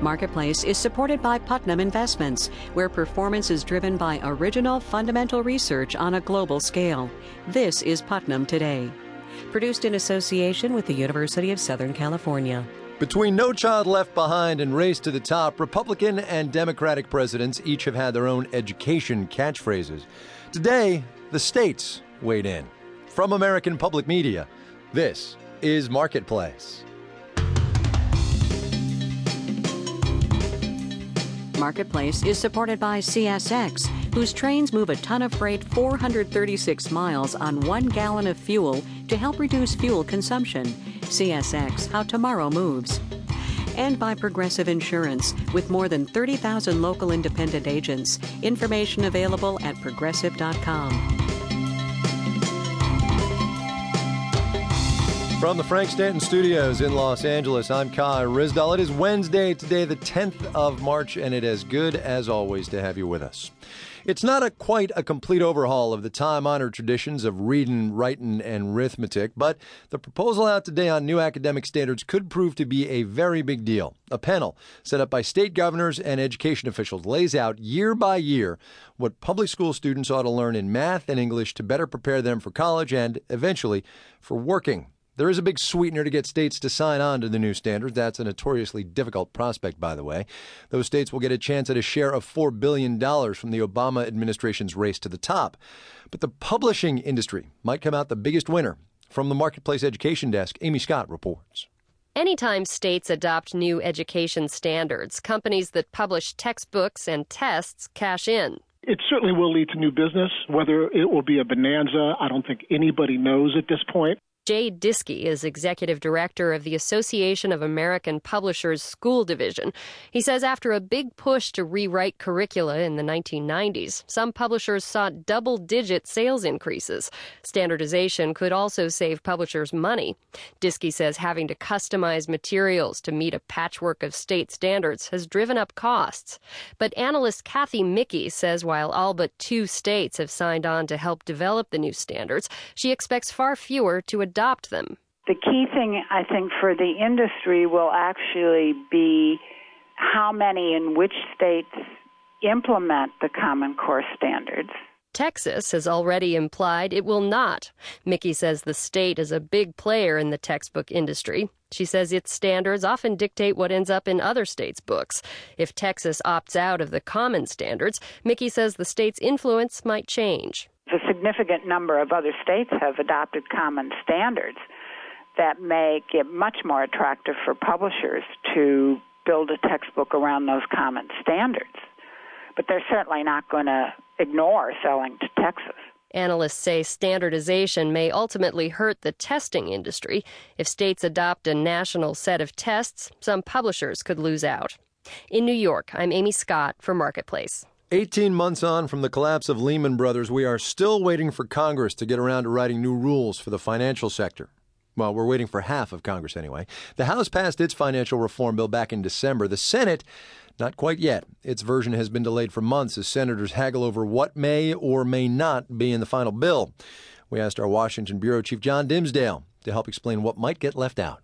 Marketplace is supported by Putnam Investments, where performance is driven by original fundamental research on a global scale. This is Putnam Today. Produced in association with the University of Southern California. Between No Child Left Behind and Race to the Top, Republican and Democratic presidents each have had their own education catchphrases. Today, the states weighed in. From American Public Media, this is Marketplace. Marketplace is supported by CSX, whose trains move a ton of freight 436 miles on one gallon of fuel to help reduce fuel consumption. CSX, how tomorrow moves. And by Progressive Insurance, with more than 30,000 local independent agents. Information available at progressive.com. From the Frank Stanton Studios in Los Angeles, I'm Kai Ryssdal. It is Wednesday, today, the 10th of March, and it is good as always to have you with us. It's not a quite a complete overhaul of the time-honored traditions of reading, writing, and arithmetic, but the proposal out today on new academic standards could prove to be a very big deal. A panel set up by state governors and education officials lays out year by year what public school students ought to learn in math and English to better prepare them for college and eventually for working. There is a big sweetener to get states to sign on to the new standards. That's a notoriously difficult prospect, by the way. Those states will get a chance at a share of $4 billion from the Obama administration's race to the top. But the publishing industry might come out the biggest winner. From the Marketplace Education Desk, Amy Scott reports. Anytime states adopt new education standards, companies that publish textbooks and tests cash in. It certainly will lead to new business. Whether it will be a bonanza, I don't think anybody knows at this point. Jay Diskey is executive director of the Association of American Publishers School Division. He says after a big push to rewrite curricula in the 1990s, some publishers saw double digit sales increases. Standardization could also save publishers money. Diskey says having to customize materials to meet a patchwork of state standards has driven up costs. But analyst Kathy Mickey says while all but two states have signed on to help develop the new standards, she expects far fewer to adopt adopt them. The key thing, I think, for the industry will actually be how many in which states implement the Common Core standards. Texas has already implied it will not. Mickey says the state is a big player in the textbook industry. She says its standards often dictate what ends up in other states' books. If Texas opts out of the common standards, Mickey says the state's influence might change significant number of other states have adopted common standards that make it much more attractive for publishers to build a textbook around those common standards. But they're certainly not going to ignore selling to Texas. Analysts say standardization may ultimately hurt the testing industry. If states adopt a national set of tests, some publishers could lose out. In New York, I'm Amy Scott for Marketplace. 18 months on from the collapse of Lehman Brothers, we are still waiting for Congress to get around to writing new rules for the financial sector. Well, we're waiting for half of Congress anyway. The House passed its financial reform bill back in December. The Senate, not quite yet. Its version has been delayed for months as senators haggle over what may or may not be in the final bill. We asked our Washington Bureau Chief John Dimsdale to help explain what might get left out.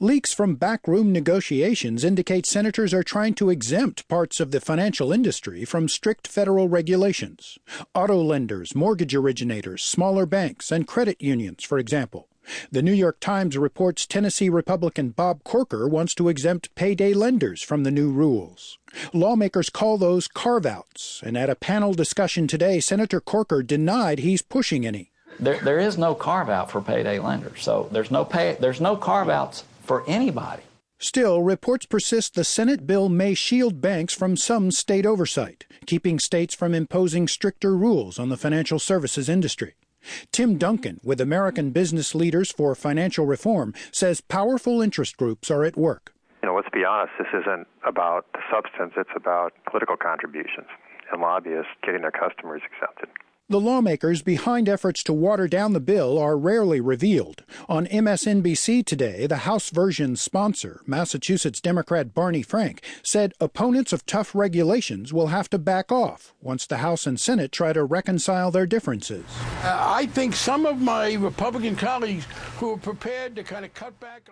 Leaks from backroom negotiations indicate senators are trying to exempt parts of the financial industry from strict federal regulations. Auto lenders, mortgage originators, smaller banks, and credit unions, for example. The New York Times reports Tennessee Republican Bob Corker wants to exempt payday lenders from the new rules. Lawmakers call those carve outs, and at a panel discussion today, Senator Corker denied he's pushing any. There, there is no carve out for payday lenders, so there's no pay, there's no carve outs for anybody. Still, reports persist the Senate bill may shield banks from some state oversight, keeping states from imposing stricter rules on the financial services industry. Tim Duncan, with American Business Leaders for Financial Reform, says powerful interest groups are at work. You know, let's be honest, this isn't about the substance, it's about political contributions and lobbyists getting their customers accepted. The lawmakers behind efforts to water down the bill are rarely revealed. On MSNBC today, the House version sponsor, Massachusetts Democrat Barney Frank, said opponents of tough regulations will have to back off once the House and Senate try to reconcile their differences. Uh, I think some of my Republican colleagues who are prepared to kind of cut back